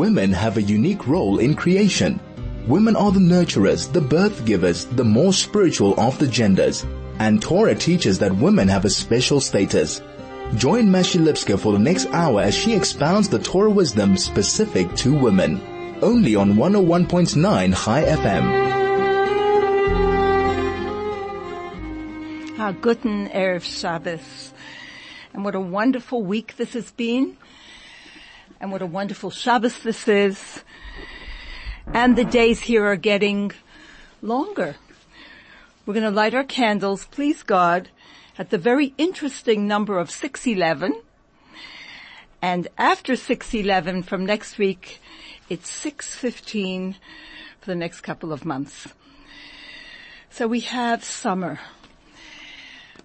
women have a unique role in creation. Women are the nurturers, the birth givers, the more spiritual of the genders. And Torah teaches that women have a special status. Join Mashi Lipskar for the next hour as she expounds the Torah wisdom specific to women. Only on 101.9 Chai FM. Ah, guten Erev Shabbos. And what a wonderful week this has been. And what a wonderful Shabbos this is. And the days here are getting longer. We're going to light our candles, please God, at the very interesting number of 611. And after 611 from next week, it's 615 for the next couple of months. So we have summer.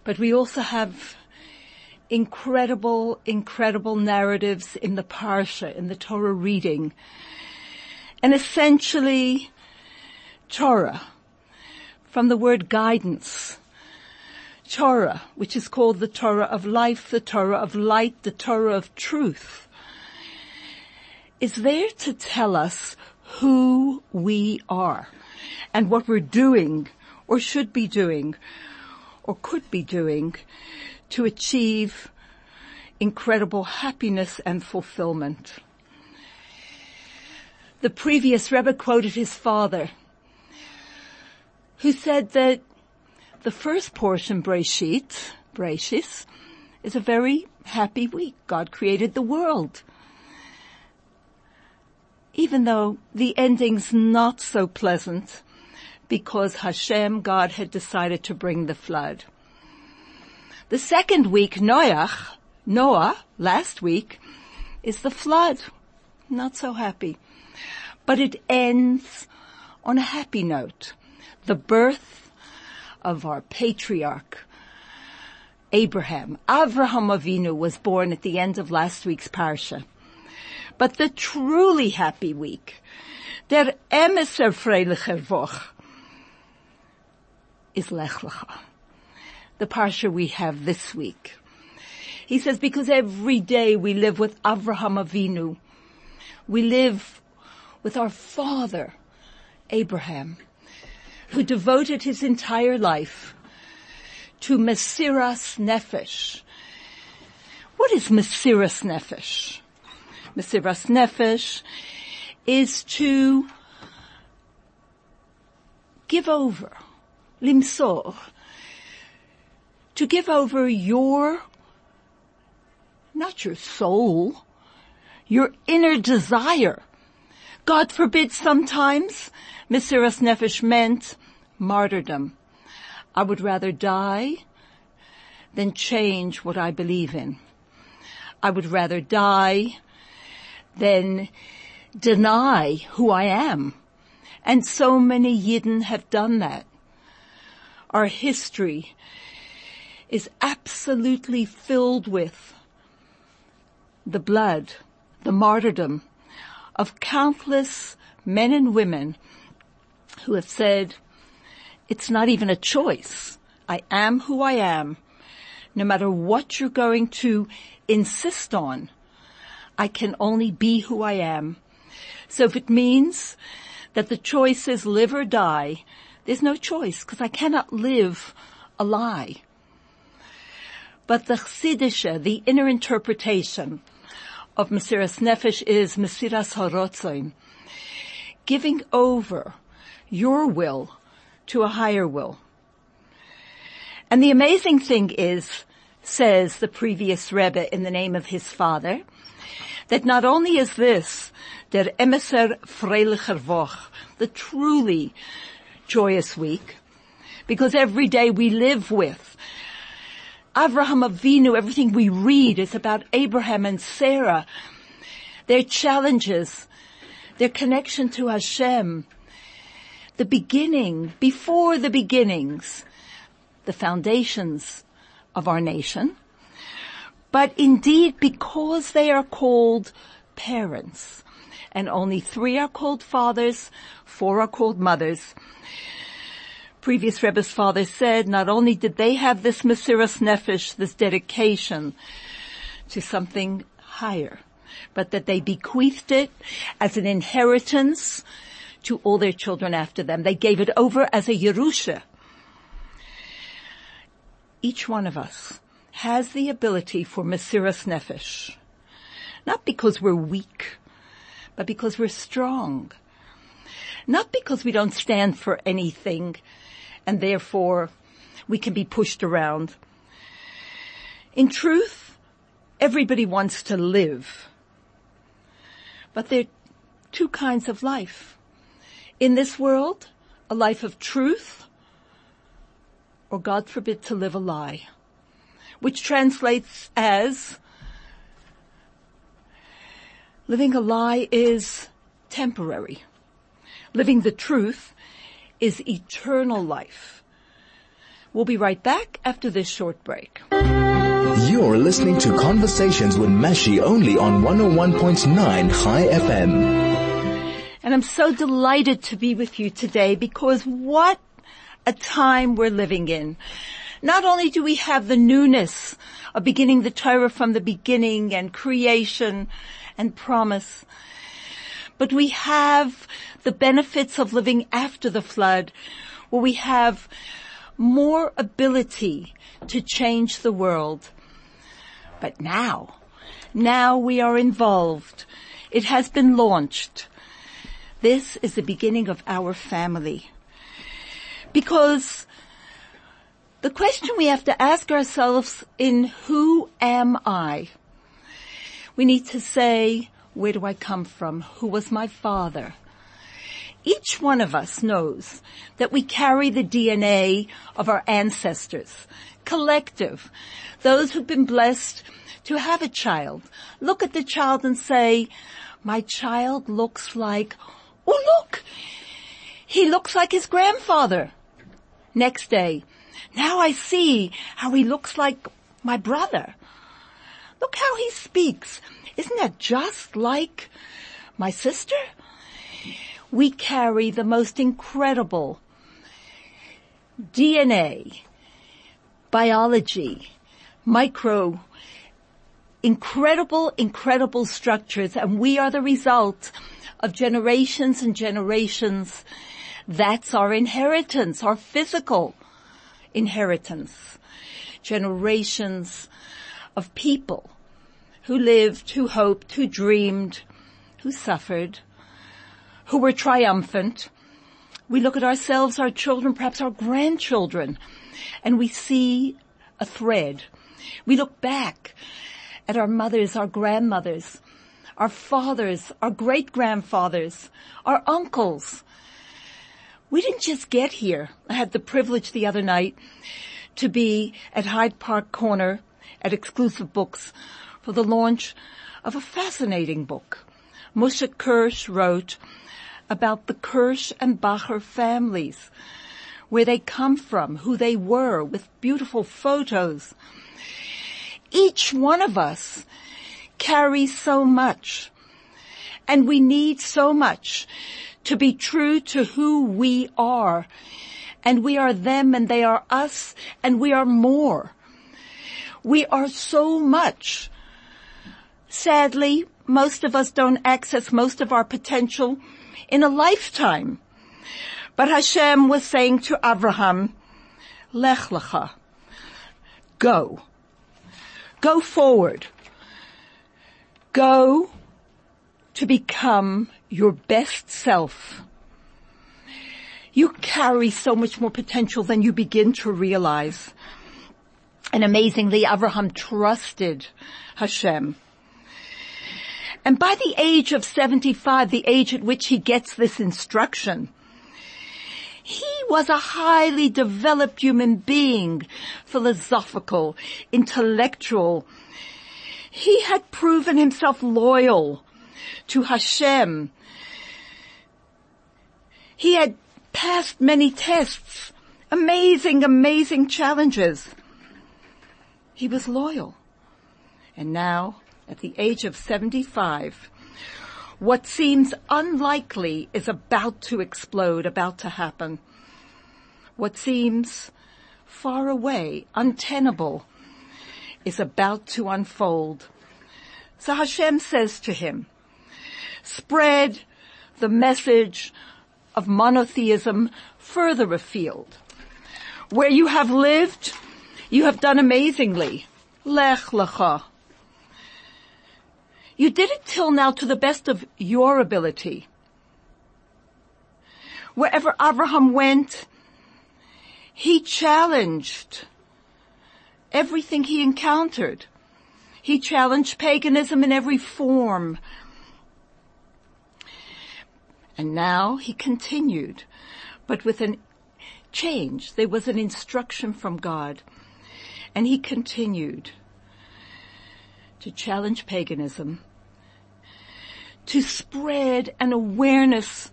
But we also have incredible, incredible narratives in the Parsha, in the Torah reading. And essentially, Torah, from the word guidance. Torah, which is called the Torah of life, the Torah of light, the Torah of truth, is there to tell us who we are and what we're doing or should be doing or could be doing to achieve incredible happiness and fulfillment. The previous Rebbe quoted his father, who said that the first portion, Breshit, Breshis, is a very happy week. God created the world. Even though the ending's not so pleasant, because Hashem, God, had decided to bring the flood. The second week, Noach, Noah, last week, is the flood. Not so happy. But it ends on a happy note. The birth of our patriarch, Abraham. Avraham Avinu was born at the end of last week's parsha. But the truly happy week, der emeser freilicher Woche, is Lech Lecha. The parsha we have this week. He says, because every day we live with Avraham Avinu. We live with our father, Abraham, who devoted his entire life to Mesiras Nefesh. What is Mesiras Nefesh? Mesiras Nefesh is to give over limsor, to give over your, not your soul, your inner desire. God forbid sometimes, Mesiras Nefesh meant martyrdom. I would rather die than change what I believe in. I would rather die than deny who I am. And so many Yidden have done that our history is absolutely filled with the blood, the martyrdom of countless men and women who have said, it's not even a choice. I am who I am. No matter what you're going to insist on, I can only be who I am. So if it means that the choice is live or die, there's no choice because I cannot live a lie. But the chsidisha, the inner interpretation of Mesiras Nefesh is Mesiras Harotzain, giving over your will to a higher will. And the amazing thing is, says the previous Rebbe in the name of his father, that not only is this der emisser freilicher Woch, the truly joyous week because every day we live with Avraham Avinu, everything we read is about Abraham and Sarah, their challenges, their connection to Hashem, the beginning, before the beginnings, the foundations of our nation. But indeed, because they are called parents, and only three are called fathers, four are called mothers, previous Rebbe's father said, not only did they have this Mesiras Nefesh, this dedication to something higher, but that they bequeathed it as an inheritance to all their children after them. They gave it over as a Yerusha. Each one of us has the ability for Mesiras Nefesh. Not because we're weak, but because we're strong. Not because we don't stand for anything and therefore we can be pushed around. In truth, everybody wants to live. But there are two kinds of life. In this world, a life of truth, or God forbid to live a lie, which translates as living a lie is temporary. Living the truth is eternal life. We'll be right back after this short break. You're listening to Conversations with Mashi only on 101.9 Chai FM. And I'm so delighted to be with you today because what a time we're living in. Not only do we have the newness of beginning the Torah from the beginning and creation and promise, but we have the benefits of living after the flood where we have more ability to change the world. But now, now we are involved. It has been launched. This is the beginning of our family. Because the question we have to ask ourselves in who am I? We need to say, where do I come from? Who was my father? Each one of us knows that we carry the DNA of our ancestors, collective, those who've been blessed to have a child. Look at the child and say, my child looks like, oh look, he looks like his grandfather. Next day, now I see how he looks like my brother. Look how he speaks. Isn't that just like my sister? we carry the most incredible DNA, biology, micro, incredible, incredible structures, and we are the result of generations and generations. That's our inheritance, our physical inheritance. Generations of people who lived, who hoped, who dreamed, who suffered, who were triumphant. We look at ourselves, our children, perhaps our grandchildren, and we see a thread. We look back at our mothers, our grandmothers, our fathers, our great grandfathers, our uncles. We didn't just get here. I had the privilege the other night to be at Hyde Park Corner at Exclusive Books for the launch of a fascinating book. Moshe Kirsch wrote about the Kirsch and Bacher families, where they come from, who they were, with beautiful photos. Each one of us carries so much, and we need so much to be true to who we are. And we are them and they are us and we are more. We are so much. Sadly, most of us don't access most of our potential in a lifetime. But Hashem was saying to Abraham, Lech lecha, go. Go forward. Go to become your best self. You carry so much more potential than you begin to realize. And amazingly, Abraham trusted Hashem. And by the age of 75, the age at which he gets this instruction, he was a highly developed human being, philosophical, intellectual. He had proven himself loyal to Hashem. He had passed many tests, amazing, amazing challenges. He was loyal. And now at the age of 75, what seems unlikely is about to explode, about to happen. What seems far away, untenable, is about to unfold. So Hashem says to him, spread the message of monotheism further afield. Where you have lived, you have done amazingly. Lech lecha. You did it till now to the best of your ability. Wherever Abraham went, he challenged everything he encountered. He challenged paganism in every form. And now he continued, but with an change. There was an instruction from God. And he continued to challenge paganism, to spread an awareness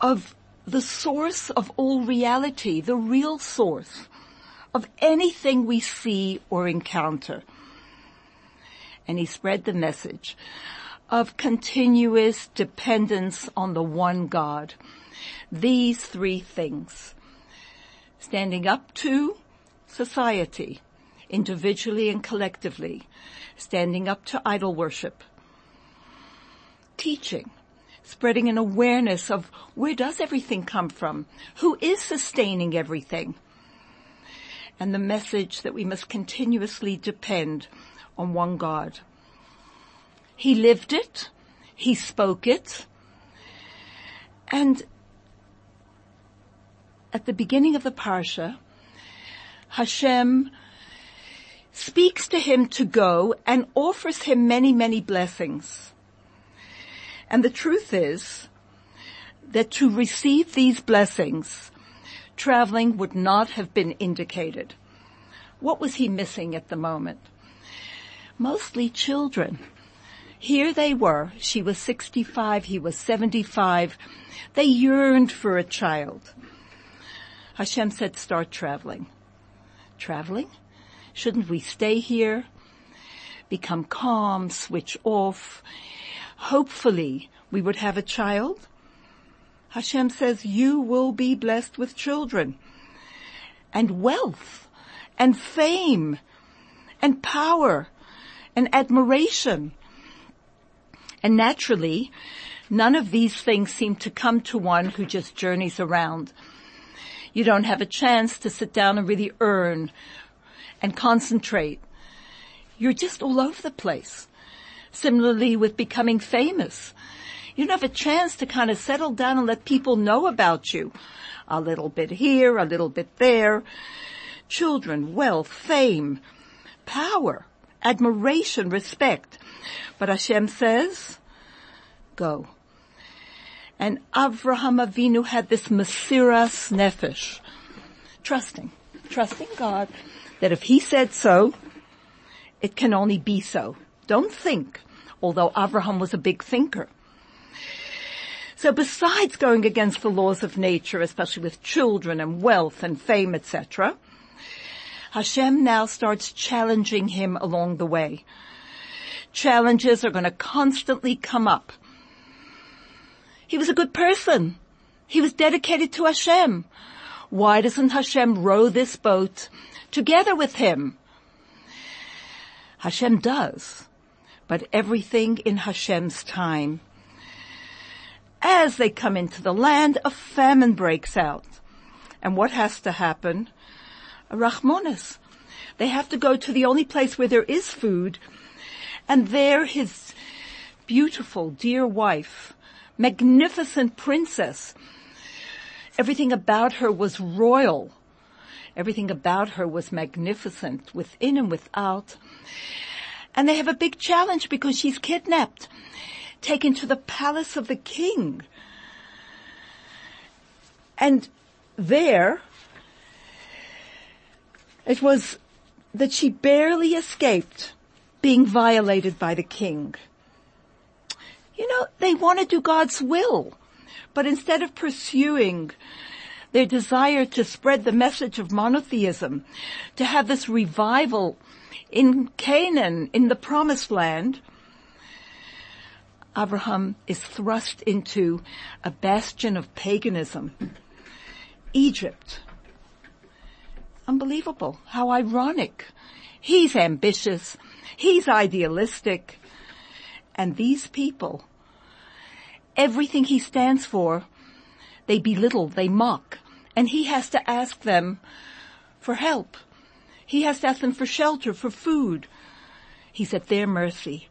of the source of all reality, the real source of anything we see or encounter. And he spread the message of continuous dependence on the one God. These three things. Standing up to society, individually and collectively. Standing up to idol worship. Teaching spreading an awareness of where does everything come from? Who is sustaining everything? And the message that we must continuously depend on one God. He lived it. He spoke it. And at the beginning of the Parsha, Hashem speaks to him to go and offers him many, many blessings. And the truth is that to receive these blessings, traveling would not have been indicated. What was he missing at the moment? Mostly children. Here they were. She was 65, he was 75. They yearned for a child. Hashem said, start traveling. Traveling? Shouldn't we stay here? Become calm, switch off, hopefully we would have a child. Hashem says you will be blessed with children and wealth and fame and power and admiration. And naturally, none of these things seem to come to one who just journeys around. You don't have a chance to sit down and really earn and concentrate. You're just all over the place. Similarly with becoming famous. You don't have a chance to kind of settle down and let people know about you. A little bit here, a little bit there. Children, wealth, fame, power, admiration, respect. But Hashem says, go. And Avraham Avinu had this Mesiras Nefesh, trusting, trusting God that if he said so, it can only be so. Don't think, although Abraham was a big thinker. So besides going against the laws of nature, especially with children and wealth and fame, etc., Hashem now starts challenging him along the way. Challenges are going to constantly come up. He was a good person. He was dedicated to Hashem. Why doesn't Hashem row this boat together with him? Hashem does but everything in Hashem's time. As they come into the land, a famine breaks out. And what has to happen? A rachmonis. They have to go to the only place where there is food, and there his beautiful, dear wife, magnificent princess, everything about her was royal. Everything about her was magnificent, within and without. And they have a big challenge because she's kidnapped, taken to the palace of the king. And there, it was that she barely escaped being violated by the king. You know, they want to do God's will, but instead of pursuing their desire to spread the message of monotheism, to have this revival in Canaan, in the promised land, Abraham is thrust into a bastion of paganism. Egypt. Unbelievable. How ironic. He's ambitious. He's idealistic. And these people, everything he stands for, they belittle, they mock, and he has to ask them for help. He has to ask them for shelter, for food. He's at their mercy.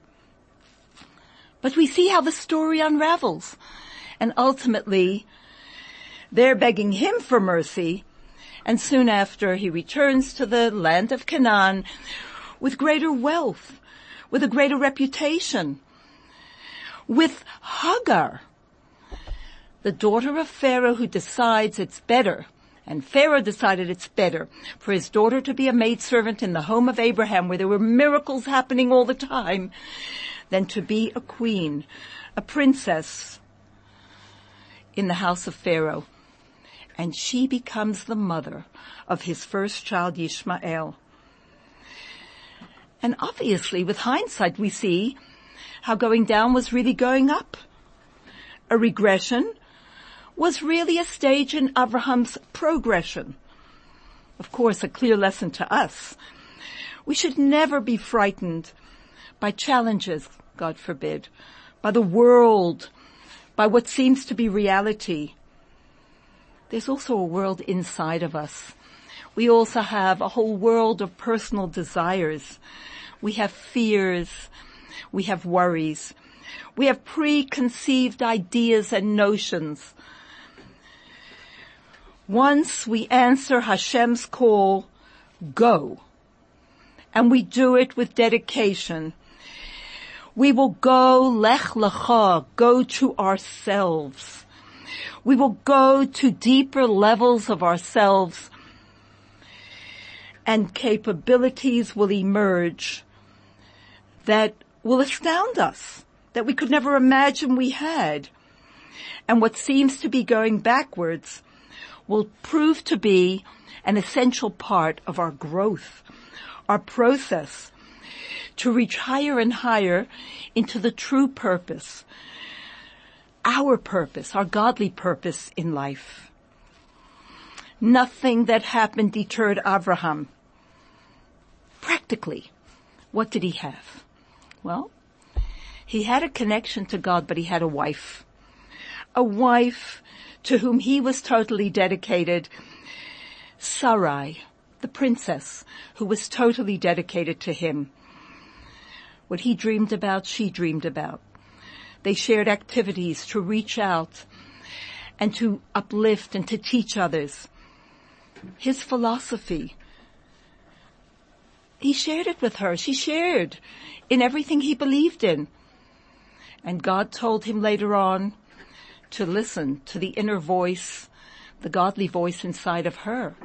But we see how the story unravels. And ultimately, they're begging him for mercy. And soon after, he returns to the land of Canaan with greater wealth, with a greater reputation, with Hagar, the daughter of Pharaoh who decides it's better and Pharaoh decided it's better for his daughter to be a maidservant in the home of Abraham where there were miracles happening all the time than to be a queen, a princess in the house of Pharaoh. And she becomes the mother of his first child, Yishmael. And obviously with hindsight we see how going down was really going up. A regression was really a stage in Abraham's progression. Of course, a clear lesson to us. We should never be frightened by challenges, God forbid, by the world, by what seems to be reality. There's also a world inside of us. We also have a whole world of personal desires. We have fears. We have worries. We have preconceived ideas and notions once we answer Hashem's call, go. And we do it with dedication. We will go lech lecha, go to ourselves. We will go to deeper levels of ourselves and capabilities will emerge that will astound us, that we could never imagine we had. And what seems to be going backwards will prove to be an essential part of our growth, our process to reach higher and higher into the true purpose, our purpose, our godly purpose in life. Nothing that happened deterred Abraham. Practically, what did he have? Well, he had a connection to God, but he had a wife. A wife to whom he was totally dedicated, Sarai, the princess, who was totally dedicated to him. What he dreamed about, she dreamed about. They shared activities to reach out and to uplift and to teach others. His philosophy, he shared it with her. She shared in everything he believed in. And God told him later on, to listen to the inner voice, the godly voice inside of her.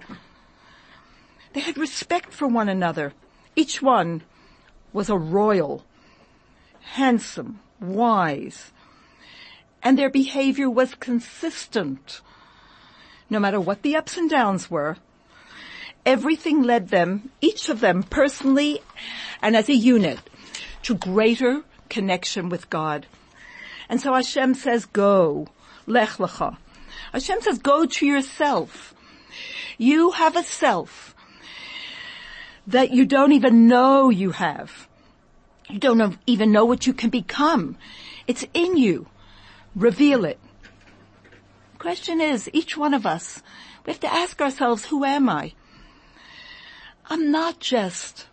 They had respect for one another. Each one was a royal, handsome, wise, and their behavior was consistent. No matter what the ups and downs were, everything led them, each of them personally and as a unit, to greater connection with God. And so Hashem says, go. Lech lecha. Hashem says, go to yourself. You have a self that you don't even know you have. You don't even know what you can become. It's in you. Reveal it. Question is, each one of us, we have to ask ourselves, who am I? I'm not just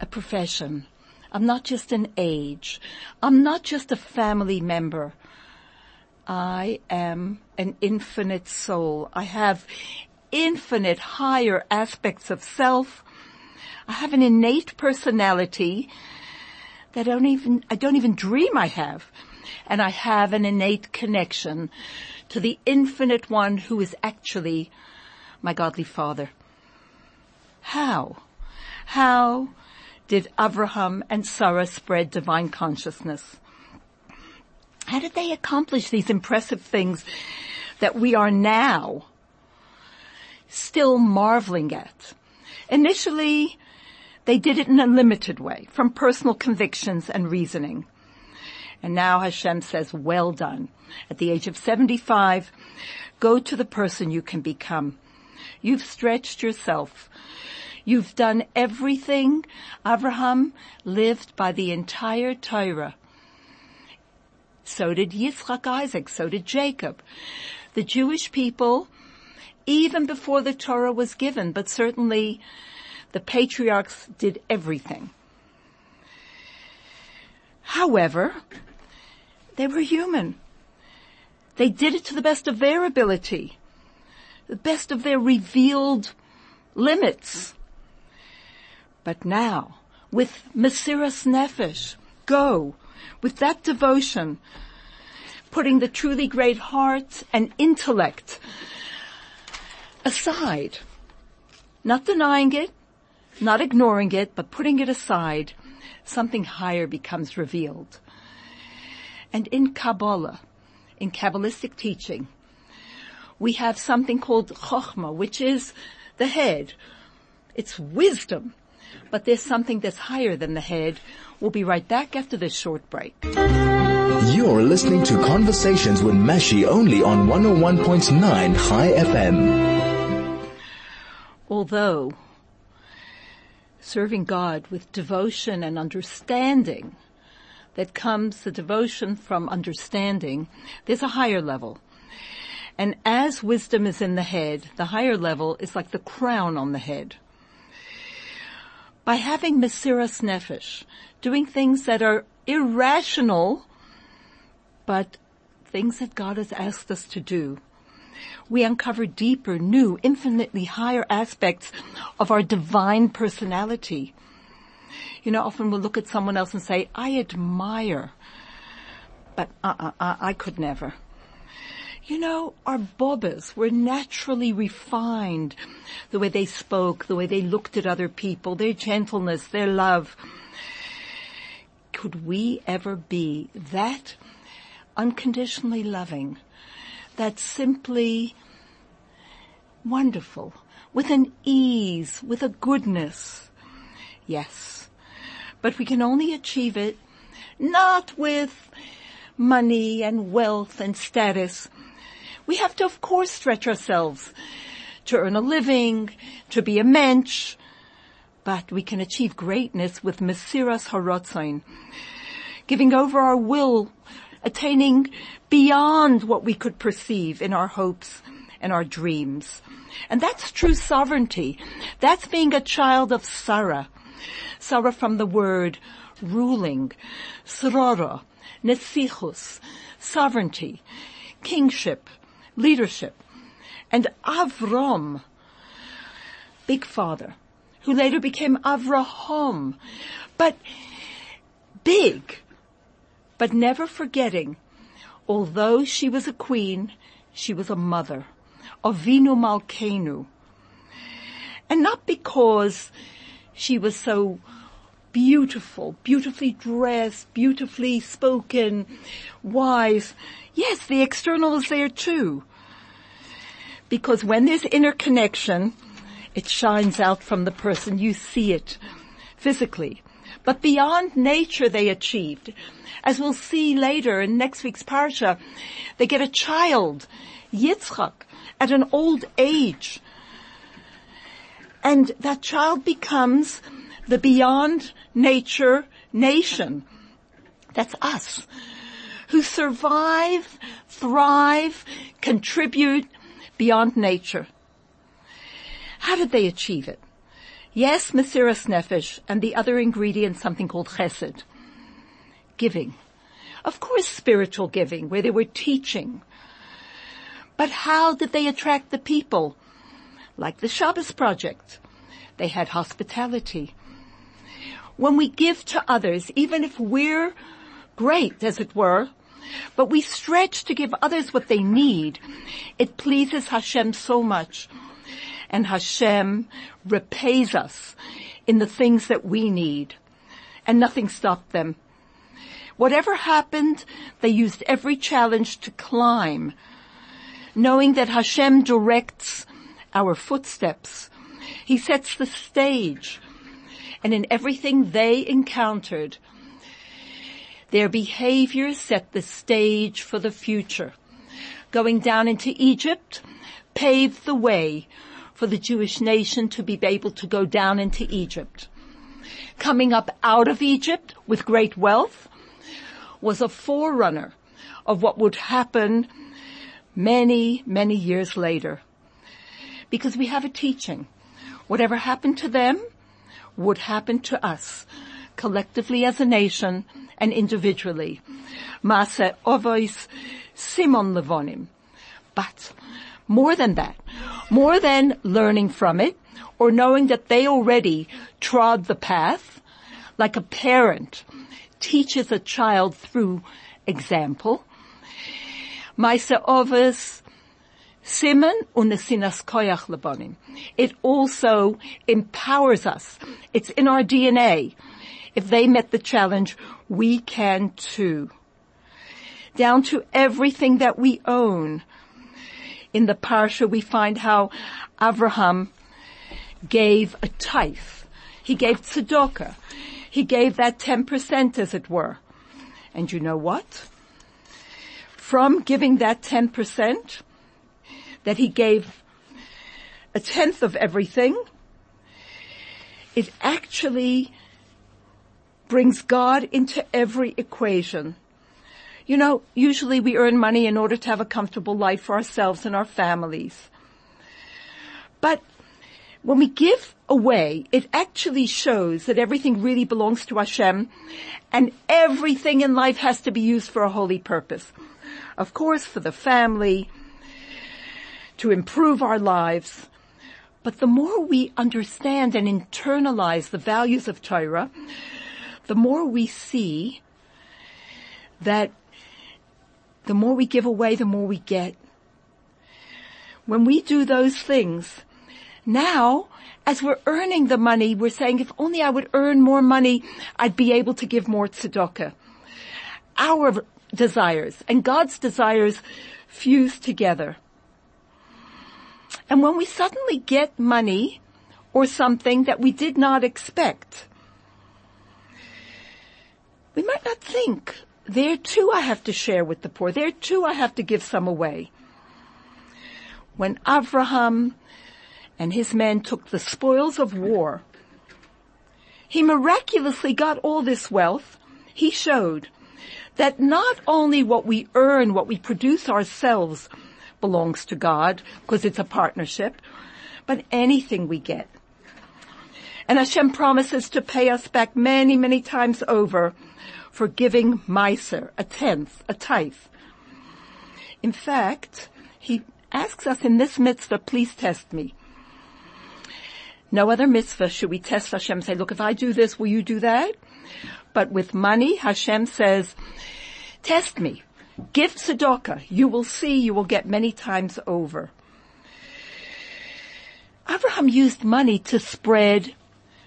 a profession. I'm not just an age. I'm not just a family member. I am an infinite soul. I have infinite higher aspects of self. I have an innate personality that I don't even, I don't even dream I have. And I have an innate connection to the infinite one who is actually my godly father. How? How did Abraham and Sarah spread divine consciousness? How did they accomplish these impressive things that we are now still marveling at? Initially, they did it in a limited way, from personal convictions and reasoning. And now Hashem says, well done. At the age of 75, go to the person you can become. You've stretched yourself You've done everything. Abraham lived by the entire Torah. So did Yitzchak Isaac. So did Jacob. The Jewish people, even before the Torah was given, but certainly the patriarchs did everything. However, they were human. They did it to the best of their ability, the best of their revealed limits. But now, with Mesiras Nefesh, go, with that devotion, putting the truly great heart and intellect aside, not denying it, not ignoring it, but putting it aside, something higher becomes revealed. And in Kabbalah, in Kabbalistic teaching, we have something called Chokhmah, which is the head. It's wisdom. But there's something that's higher than the head. We'll be right back after this short break. You're listening to Conversations with Mashi only on 101.9 Chai FM. Although serving God with devotion and understanding that comes the devotion from understanding, there's a higher level. And as wisdom is in the head, the higher level is like the crown on the head. By having Mesiras Nefesh, doing things that are irrational, but things that God has asked us to do, we uncover deeper, new, infinitely higher aspects of our divine personality. You know, often we'll look at someone else and say, I admire, but uh, uh, I could never. You know, our bobbas were naturally refined. The way they spoke, the way they looked at other people, their gentleness, their love. Could we ever be that unconditionally loving, that simply wonderful, with an ease, with a goodness? Yes. But we can only achieve it not with money and wealth and status. We have to of course stretch ourselves to earn a living, to be a mensch, but we can achieve greatness with Mesiras Haratzain, giving over our will, attaining beyond what we could perceive in our hopes and our dreams. And that's true sovereignty. That's being a child of Sarah. Sarah from the word ruling, srora, nesichus, sovereignty, kingship, leadership. And Avram, big father, who later became Avraham, but big, but never forgetting, although she was a queen, she was a mother, Avinu Malkenu. And not because she was so beautiful, beautifully dressed, beautifully spoken, wise. Yes, the external is there too. Because when there's inner connection, it shines out from the person. You see it physically. But beyond nature they achieved. As we'll see later in next week's parsha, they get a child, Yitzchak, at an old age. And that child becomes the beyond nature nation. That's us. Who survive, thrive, contribute beyond nature. How did they achieve it? Yes, Mesiras Nefesh and the other ingredient, something called chesed. Giving. Of course spiritual giving, where they were teaching. But how did they attract the people? like the Shabbos Project. They had hospitality. When we give to others, even if we're great, as it were, but we stretch to give others what they need, it pleases Hashem so much. And Hashem repays us in the things that we need. And nothing stopped them. Whatever happened, they used every challenge to climb, knowing that Hashem directs our footsteps. He sets the stage. And in everything they encountered, their behavior set the stage for the future. Going down into Egypt paved the way for the Jewish nation to be able to go down into Egypt. Coming up out of Egypt with great wealth was a forerunner of what would happen many, many years later. Because we have a teaching. Whatever happened to them would happen to us, collectively as a nation and individually. Mase ovois simon levonim. But more than that, more than learning from it or knowing that they already trod the path, like a parent teaches a child through example, Maise ovis Simon unesinas koyach lebonim. It also empowers us. It's in our DNA. If they met the challenge, we can too. Down to everything that we own. In the parsha, we find how Avraham gave a tithe. He gave tzedakah. He gave that 10% as it were. And you know what? From giving that 10%, that he gave a tenth of everything, it actually brings God into every equation. You know, usually we earn money in order to have a comfortable life for ourselves and our families. But when we give away, it actually shows that everything really belongs to Hashem and everything in life has to be used for a holy purpose. Of course, for the family, to improve our lives. But the more we understand and internalize the values of Torah, the more we see that the more we give away, the more we get. When we do those things, now, as we're earning the money, we're saying, if only I would earn more money, I'd be able to give more tzedakah. Our desires and God's desires fuse together. And when we suddenly get money or something that we did not expect, we might not think, there too I have to share with the poor. There too I have to give some away. When Avraham and his men took the spoils of war. He miraculously got all this wealth. He showed that not only what we earn, what we produce ourselves belongs to God, because it's a partnership, but anything we get. And Hashem promises to pay us back many, many times over for giving Meiser, a tenth, a tithe. In fact, he asks us in this mitzvah, please test me. No other mitzvah should we test Hashem say, look, if I do this, will you do that? But with money, Hashem says, test me. Give tzedakah. You will see you will get many times over. Abraham used money to spread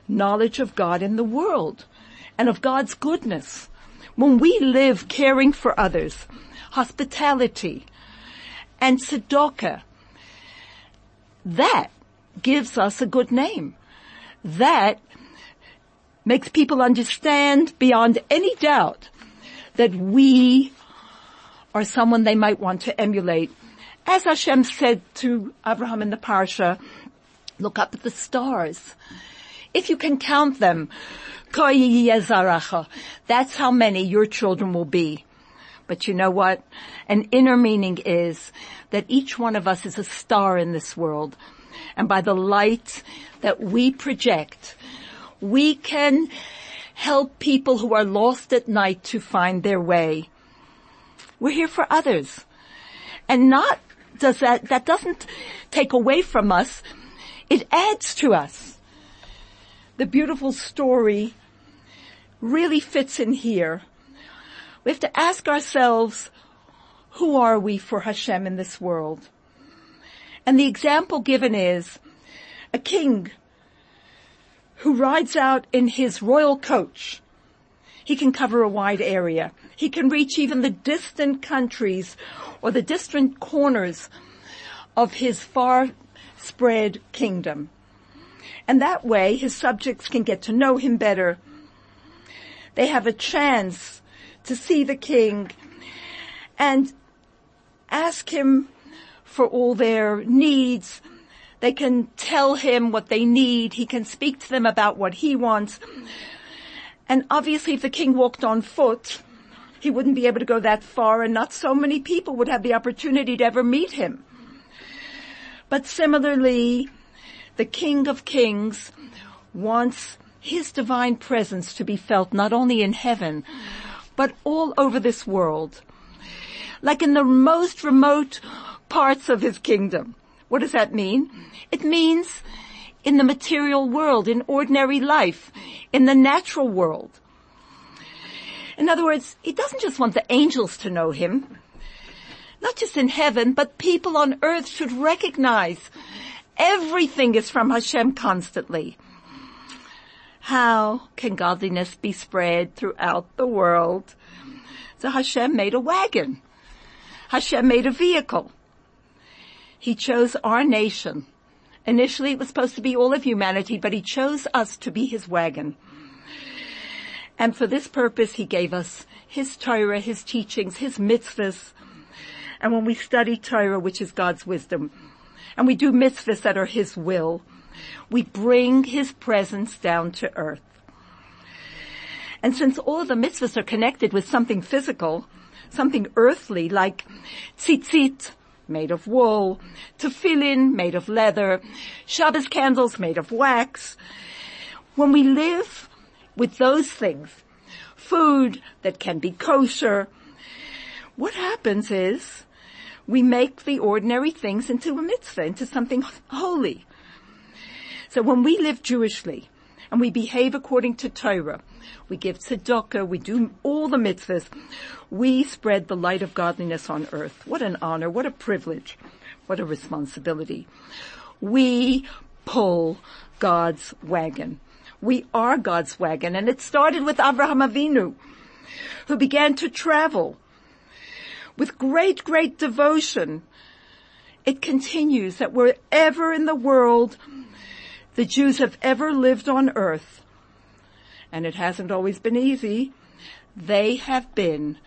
knowledge of God in the world and of God's goodness. When we live caring for others, hospitality, and tzedakah, that gives us a good name. That makes people understand beyond any doubt that we are someone they might want to emulate. As Hashem said to Abraham in the parsha, look up at the stars. If you can count them, that's how many your children will be. But you know what? An inner meaning is that each one of us is a star in this world and by the light that we project, we can help people who are lost at night to find their way. We're here for others. And not does that, that doesn't take away from us. It adds to us. The beautiful story really fits in here. We have to ask ourselves, who are we for Hashem in this world? And the example given is a king who rides out in his royal coach. He can cover a wide area. He can reach even the distant countries or the distant corners of his far spread kingdom. And that way his subjects can get to know him better. They have a chance to see the king and ask him for all their needs. They can tell him what they need. He can speak to them about what he wants. And obviously if the king walked on foot, he wouldn't be able to go that far and not so many people would have the opportunity to ever meet him. But similarly, the King of Kings wants his divine presence to be felt not only in heaven, but all over this world. Like in the most remote parts of his kingdom. What does that mean? It means in the material world, in ordinary life, in the natural world. In other words, he doesn't just want the angels to know him, not just in heaven, but people on earth should recognize everything is from Hashem constantly. How can godliness be spread throughout the world? So Hashem made a wagon. Hashem made a vehicle. He chose our nation. Initially it was supposed to be all of humanity, but he chose us to be his wagon. And for this purpose he gave us his Torah, his teachings, his mitzvahs. And when we study Torah, which is God's wisdom, and we do mitzvahs that are his will, we bring his presence down to earth. And since all the mitzvahs are connected with something physical, something earthly like tzitzit, made of wool, tefillin made of leather, Shabbos candles made of wax. When we live with those things, food that can be kosher, what happens is we make the ordinary things into a mitzvah, into something holy. So when we live Jewishly and we behave according to Torah, we give tzedakah, we do all the mitzvahs, we spread the light of godliness on earth. What an honor, what a privilege, what a responsibility. We pull God's wagon. We are God's wagon and it started with Abraham Avinu who began to travel with great, great devotion. It continues that wherever in the world the Jews have ever lived on earth, and it hasn't always been easy, they have been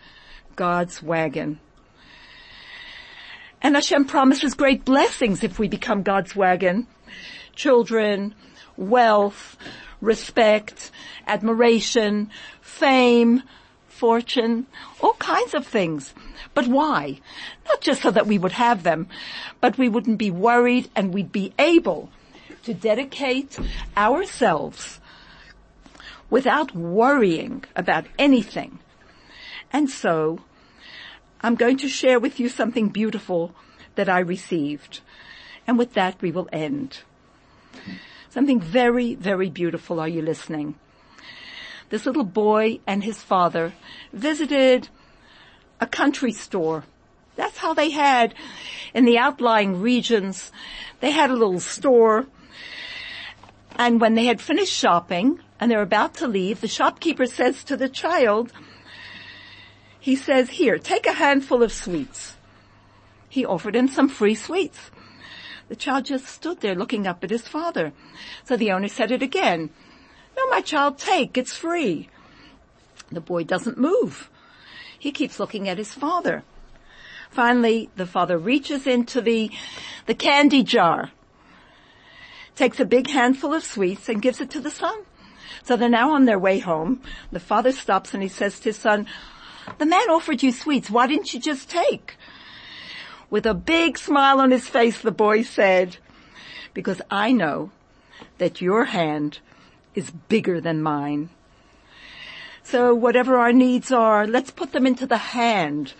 God's wagon. And Hashem promises great blessings if we become God's wagon. Children, wealth, respect, admiration, fame, fortune, all kinds of things. But why? Not just so that we would have them, but we wouldn't be worried and we'd be able to dedicate ourselves without worrying about anything. And so, I'm going to share with you something beautiful that I received. And with that we will end. Something very, very beautiful. Are you listening? This little boy and his father visited a country store. That's how they had in the outlying regions. They had a little store. And when they had finished shopping and they're about to leave, the shopkeeper says to the child, he says, here, take a handful of sweets. He offered him some free sweets. The child just stood there looking up at his father. So the owner said it again. No, my child, take, it's free. The boy doesn't move. He keeps looking at his father. Finally, the father reaches into the, the candy jar, takes a big handful of sweets and gives it to the son. So they're now on their way home. The father stops and he says to his son, the man offered you sweets. Why didn't you just take? With a big smile on his face, the boy said, because I know that your hand is bigger than mine. So whatever our needs are, let's put them into the hand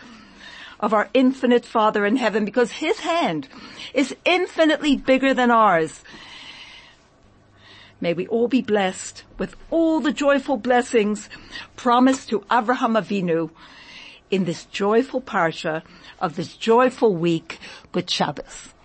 of our infinite Father in heaven because His hand is infinitely bigger than ours. May we all be blessed with all the joyful blessings promised to Avraham Avinu in this joyful parsha of this joyful week, Good Shabbos.